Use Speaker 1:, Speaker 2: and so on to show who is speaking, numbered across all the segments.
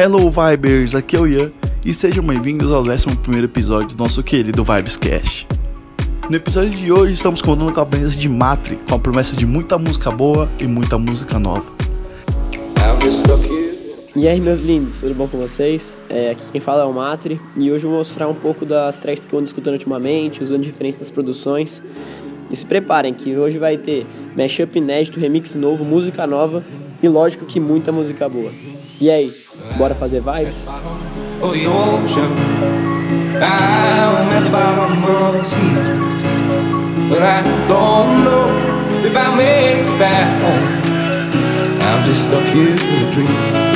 Speaker 1: Hello Vibers, aqui é o Ian e sejam bem-vindos ao 11 episódio do nosso querido Vibescast. No episódio de hoje estamos contando com a presença de Matri, com a promessa de muita música boa e muita música nova.
Speaker 2: E aí meus lindos, tudo bom com vocês? É, aqui quem fala é o Matri e hoje eu vou mostrar um pouco das tracks que eu ando escutando ultimamente, usando diferenças das produções. E se preparem que hoje vai ter mashup inédito, remix novo, música nova e lógico que muita música boa. E aí, bora fazer vibes?
Speaker 3: I'm just stuck here in a dream.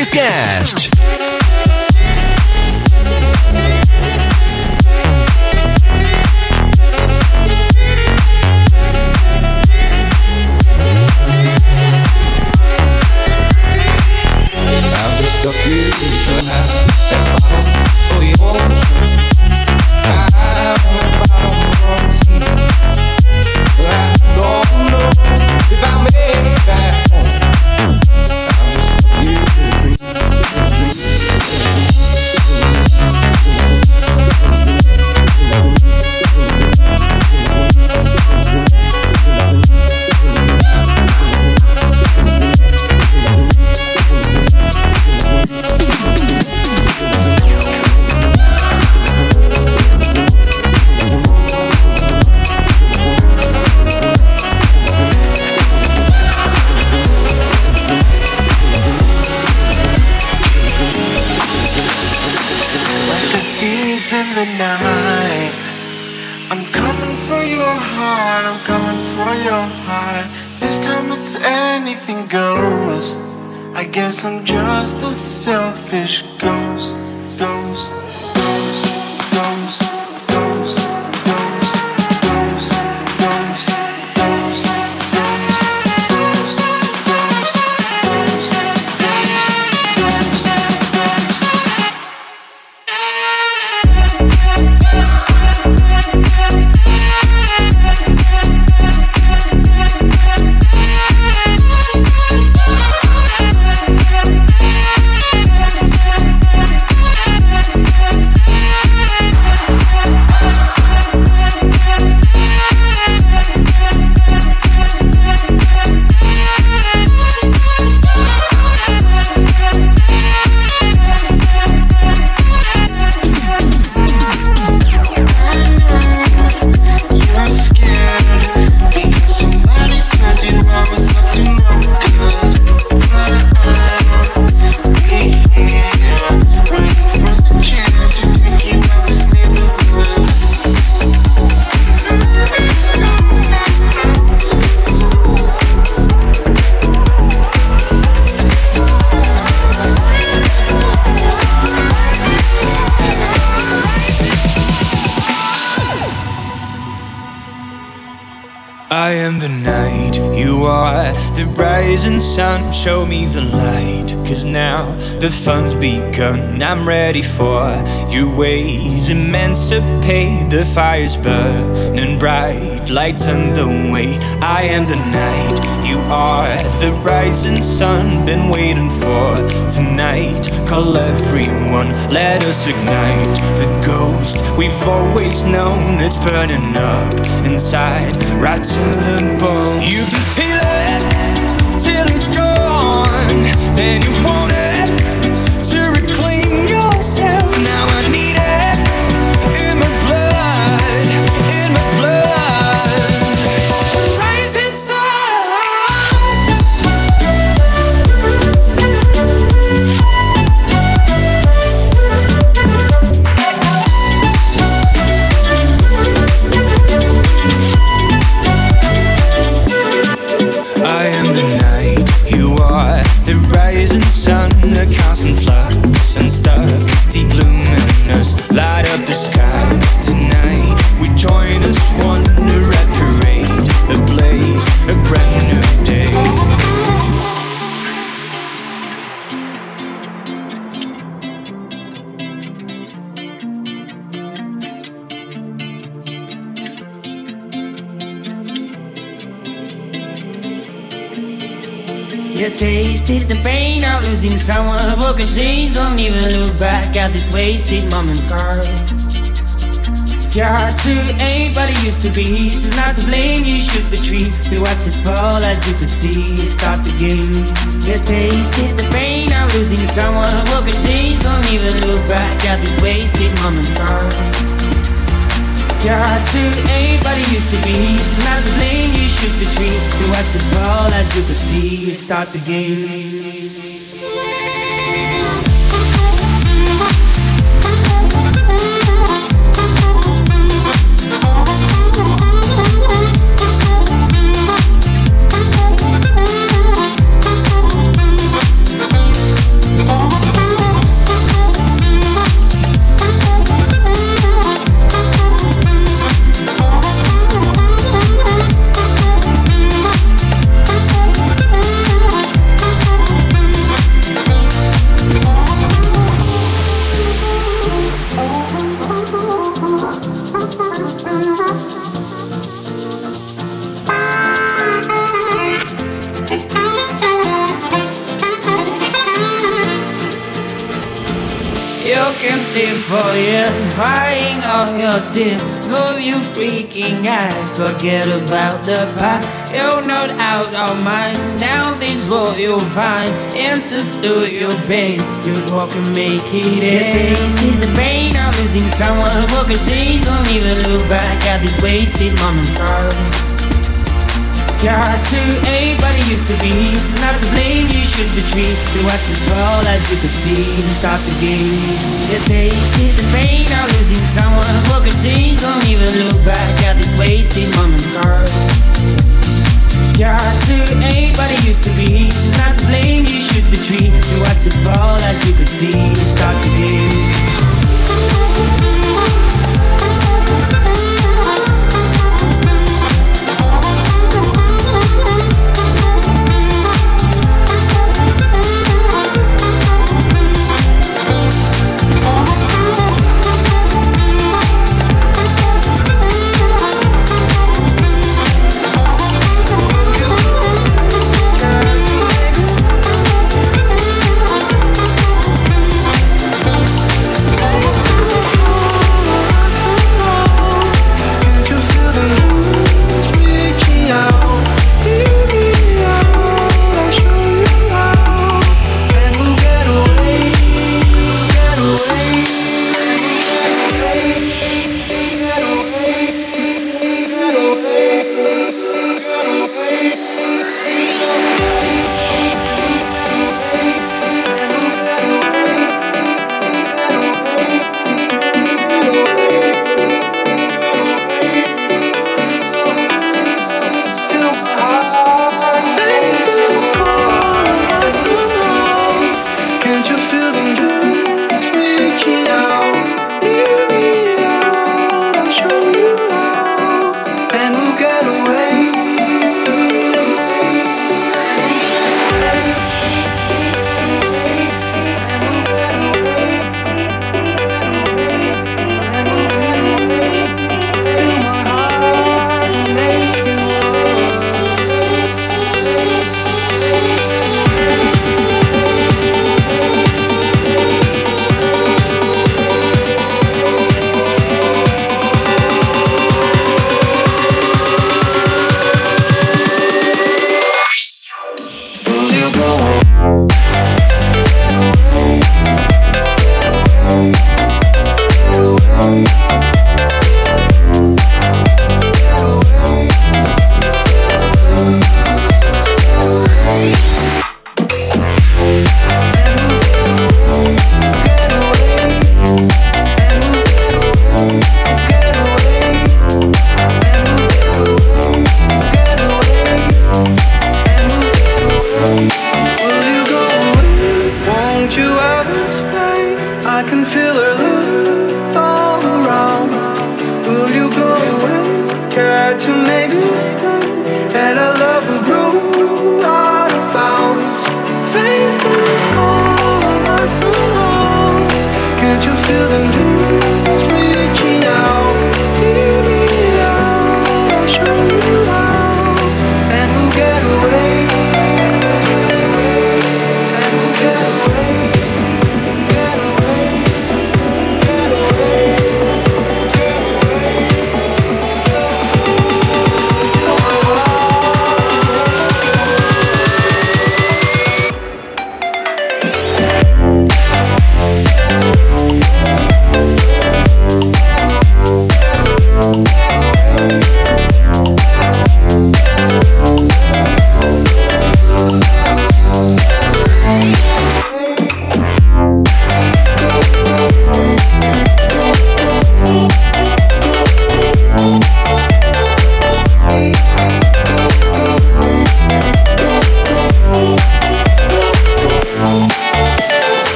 Speaker 4: Discast. Anything goes. I guess I'm just a selfish ghost,
Speaker 5: the fun's begun. I'm ready for your ways, emancipate. The fire's burning bright, lights on the way. I am the night, you are the rising sun. Been waiting for tonight. Call everyone, let us ignite the ghost we've always known. It's burning up inside, right to the bone. You can feel it till it's gone. Then you want
Speaker 6: losing someone. Broken chains don't even look back at this wasted moment's scars. If your heart to ain't it used to be, she's not to blame. You should retreat. We watch it fall as you could see. Start the game. You tasted the pain of losing someone. Broken chains don't even look back at this wasted moment's scars. If your heart to it used to be, she's not to blame. You should retreat. We watch it fall as you could see. Start the game. Forget about the past. You're not out of mind. Now this world you'll find answers to your pain. You walk and make it end. You tasted the pain of losing someone. Broken chains don't even look back at these wasted moments. Scars. Your heart to it used to be. She's not to blame, you should retreat. You watch it fall as you could see. To start the game. You tasted the pain of losing someone. Broken chains don't even look back at these wasted moments, scars. Your heart to it used to be. She's not to blame, you should retreat. You watch it fall as you could see. To start the game.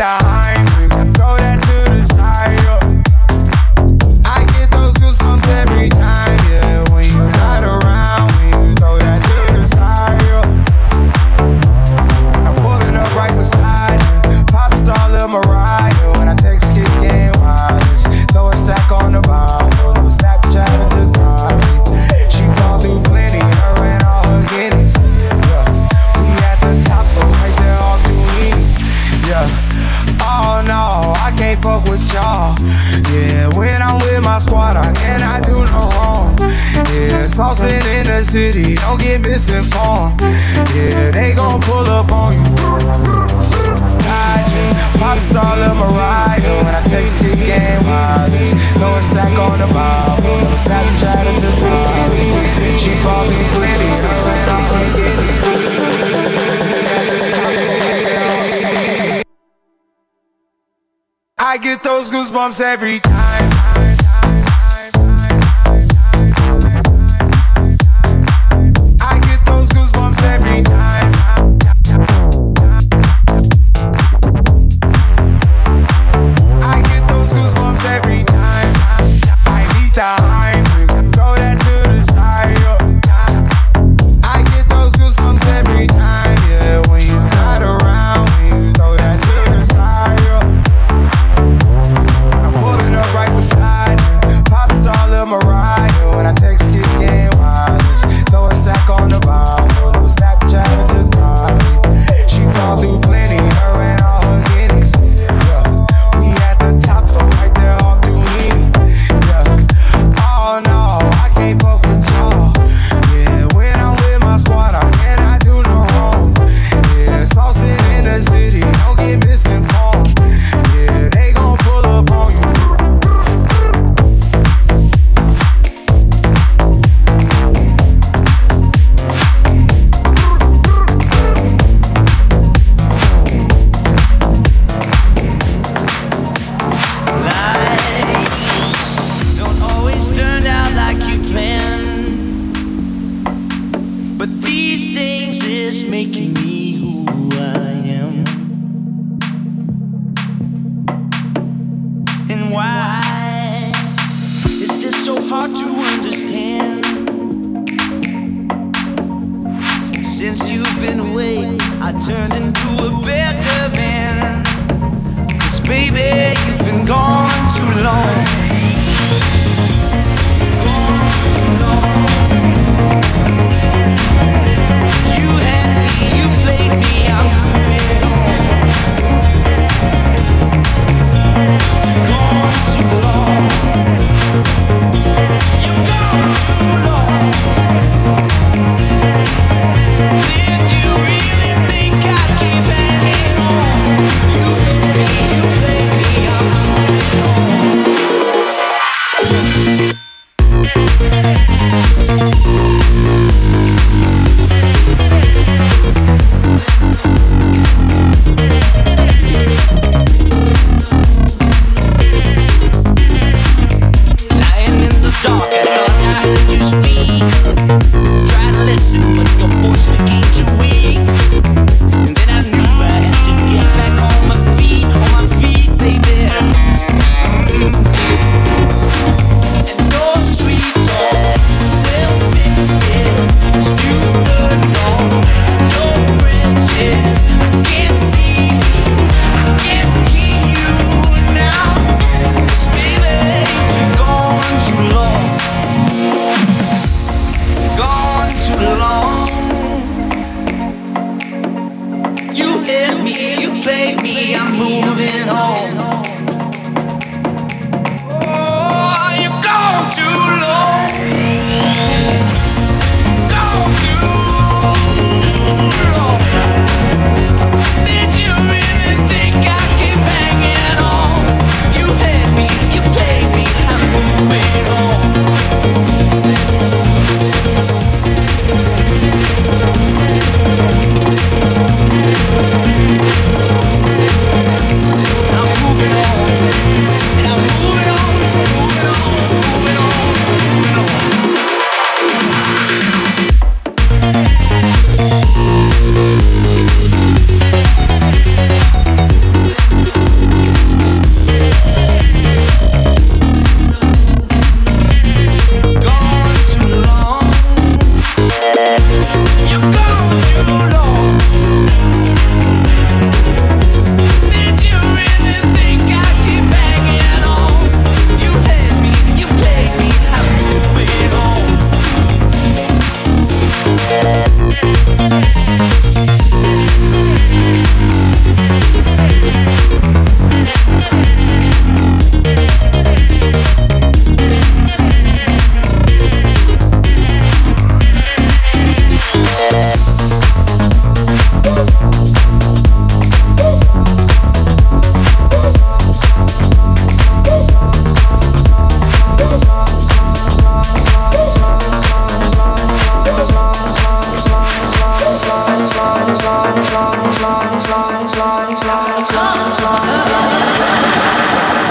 Speaker 7: está. Goosebumps every time.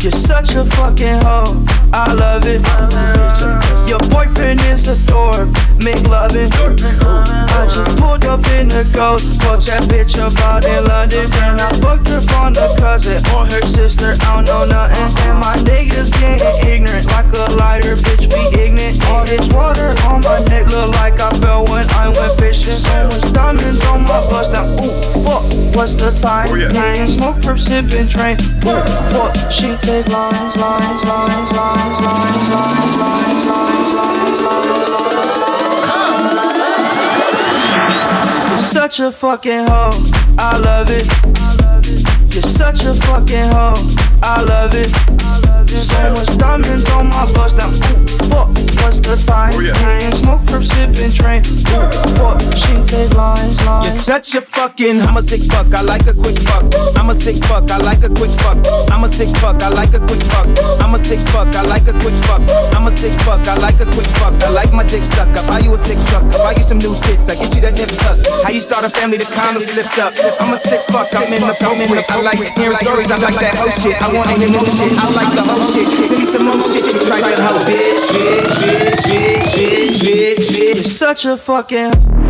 Speaker 8: You're such a fucking hoe. I love it. Your boyfriend is a dork. Make loving. I just pulled up in the ghost. Fuck that bitch up out in London. And I fucked up on the cousin or her sister. I don't know nothing. And my niggas getting ignorant like a lighter. Bitch, we ignorant. All this water on my neck look like I fell when I went fishing. So much diamonds on my bust. Now, ooh, fuck. What's the time? Oh, yeah, smoke, perp, sipping, train. She take lines, lines, lines, lines, lines, lines, lines, lines, lines, lines, lines. You're such a fucking hoe. I love it. You're such a fucking hoe. I love it. So much diamonds on my bust now. Ooh, fuck. What's the time? Oh, yeah, smoke, perp, sipping, train. Ooh, fuck. She take lines,
Speaker 9: You're such a fucking. I'm a sick fuck. I like a quick fuck. I'm a sick fuck. I like a quick fuck. I'm a sick fuck. I like a quick fuck. I'm a sick fuck. I like a quick fuck. I'm a sick fuck. I like a quick fuck. I like my dick suck. I buy you a sick truck. I buy you some new tits. I get you that nip tuck. How you start a family? The condom slipped up. I'm a sick fuck. I'm in the I'm in the. I like hearing stories. I like that whole shit. I wanna hear more shit. I like the whole shit. Send me some more shit. You that hoe. Bitch, bitch, bitch, bitch, bitch, bitch.
Speaker 8: You're such a fucking.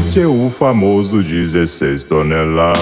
Speaker 10: Esse é o famoso 16 toneladas.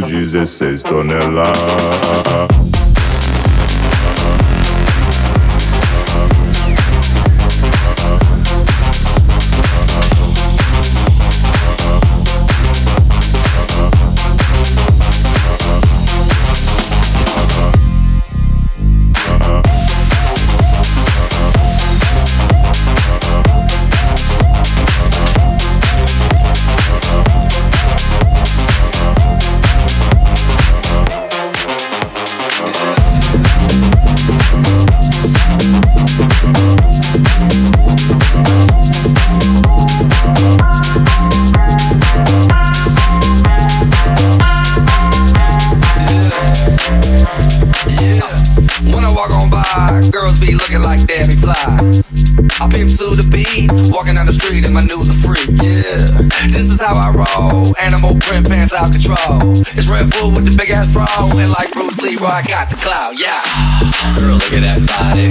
Speaker 10: Famoso 16 toneladas.
Speaker 11: I got the clout, yeah. Girl, look at that body.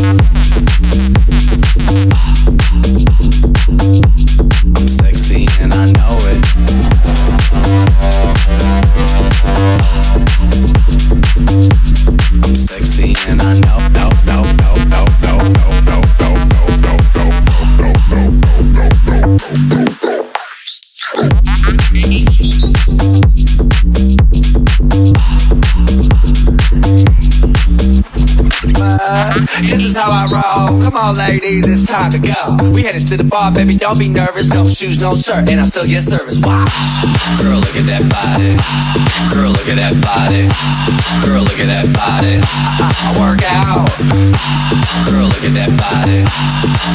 Speaker 11: Thank you. 30s, it's time to go. We headed to the bar, baby, don't be nervous. No shoes, no shirt, and I still get service. Watch. Girl, look at that body. Girl, look at that body. Girl, look at that body. I, work out. Girl, look at that body.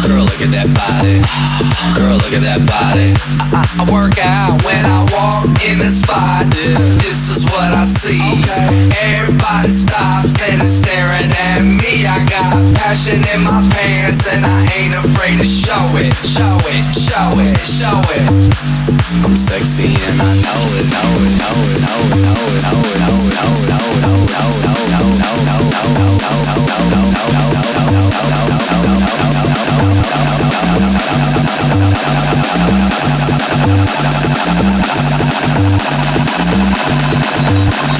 Speaker 11: Girl, look at that body. Girl, look at that body. I, I, I work out when I walk in the spot. Yeah. This is what I see. Okay. Everybody stops and is staring at me. I got passion in my pants and I ain't afraid to show it. Show it, show it, show it. I'm sexy and I know it, know it, know it, know it, know it, know it, know it, know it, know it, know it, know it, know it, know it, know it, know it, know it,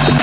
Speaker 11: I'm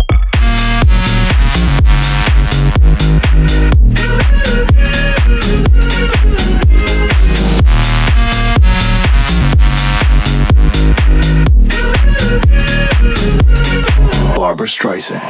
Speaker 12: Streisand.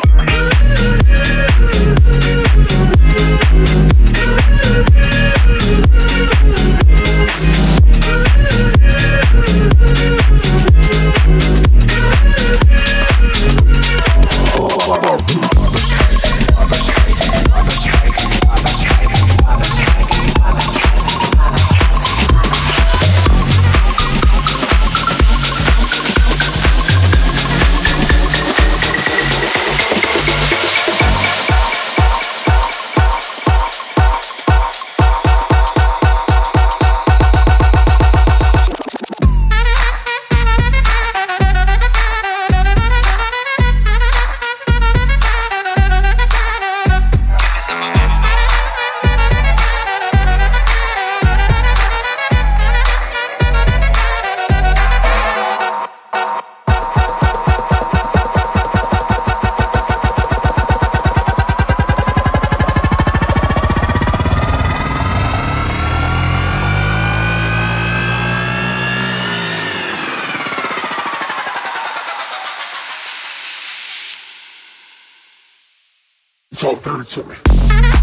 Speaker 10: Talk dirty to me.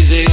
Speaker 13: crazy.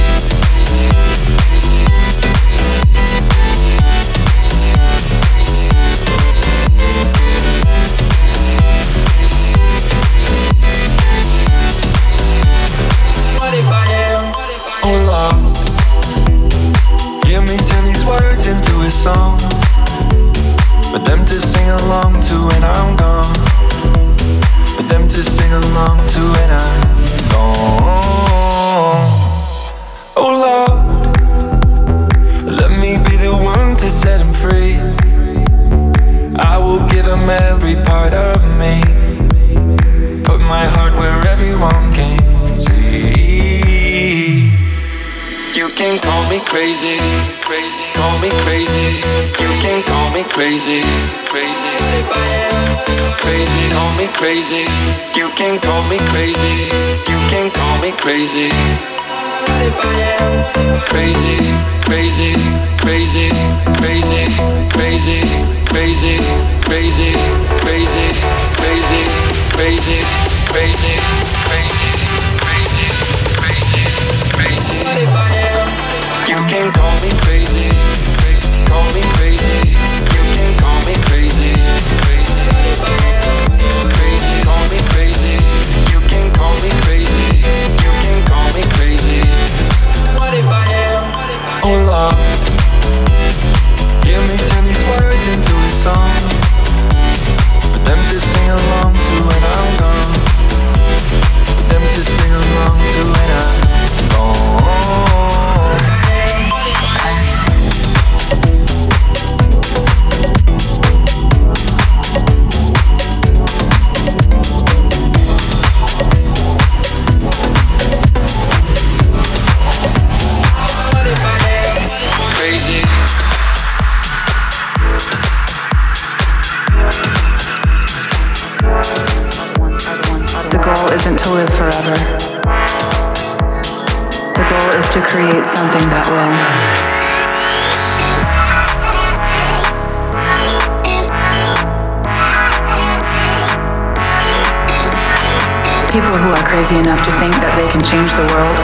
Speaker 13: crazy
Speaker 14: enough to think that they can change the world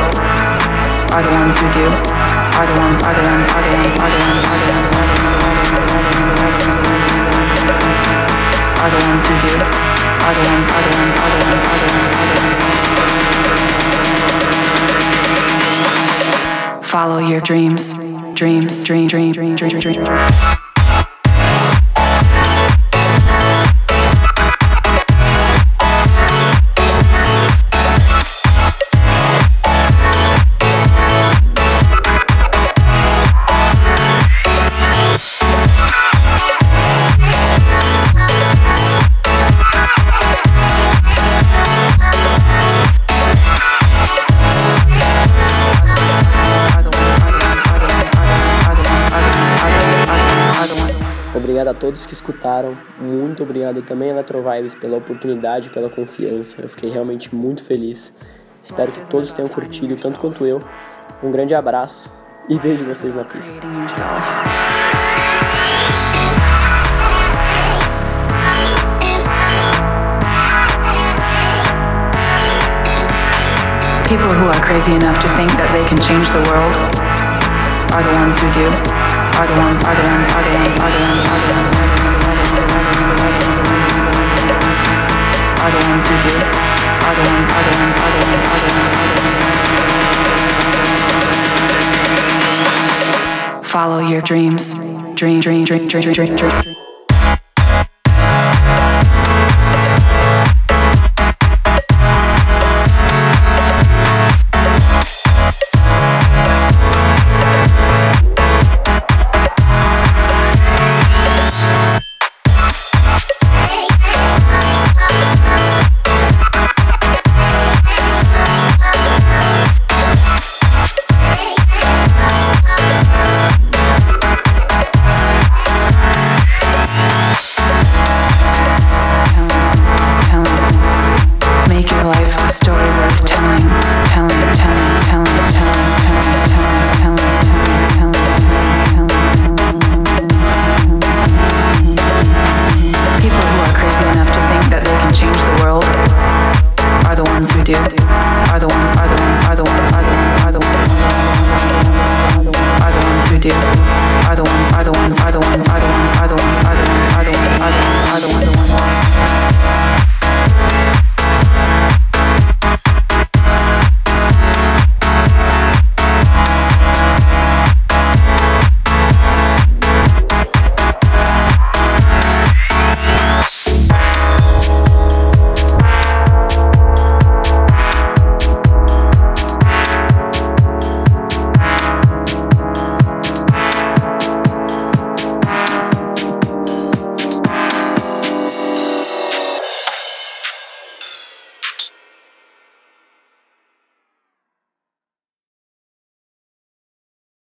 Speaker 14: are the ones who do. Are the ones, are the ones, are the ones, are the ones, are the ones, are the ones who do. Are the ones, are the ones, are the ones, are the ones, are the ones. Follow your dreams, dreams, dream, dream, dream, dream, dream, dream.
Speaker 2: escutaram. Muito obrigado também, Eletrovibes, pela oportunidade, pela confiança. Eu fiquei realmente muito feliz. Espero que todos tenham curtido, tanto quanto eu. Um grande abraço e vejo vocês na pista.
Speaker 14: People who are crazy enough to think that they can change the world are the ones who do. Are the ones, are the ones, are the ones, are the ones, are the ones. Follow your dreams. Dream, dream, dream, dream, dream, dream, dream.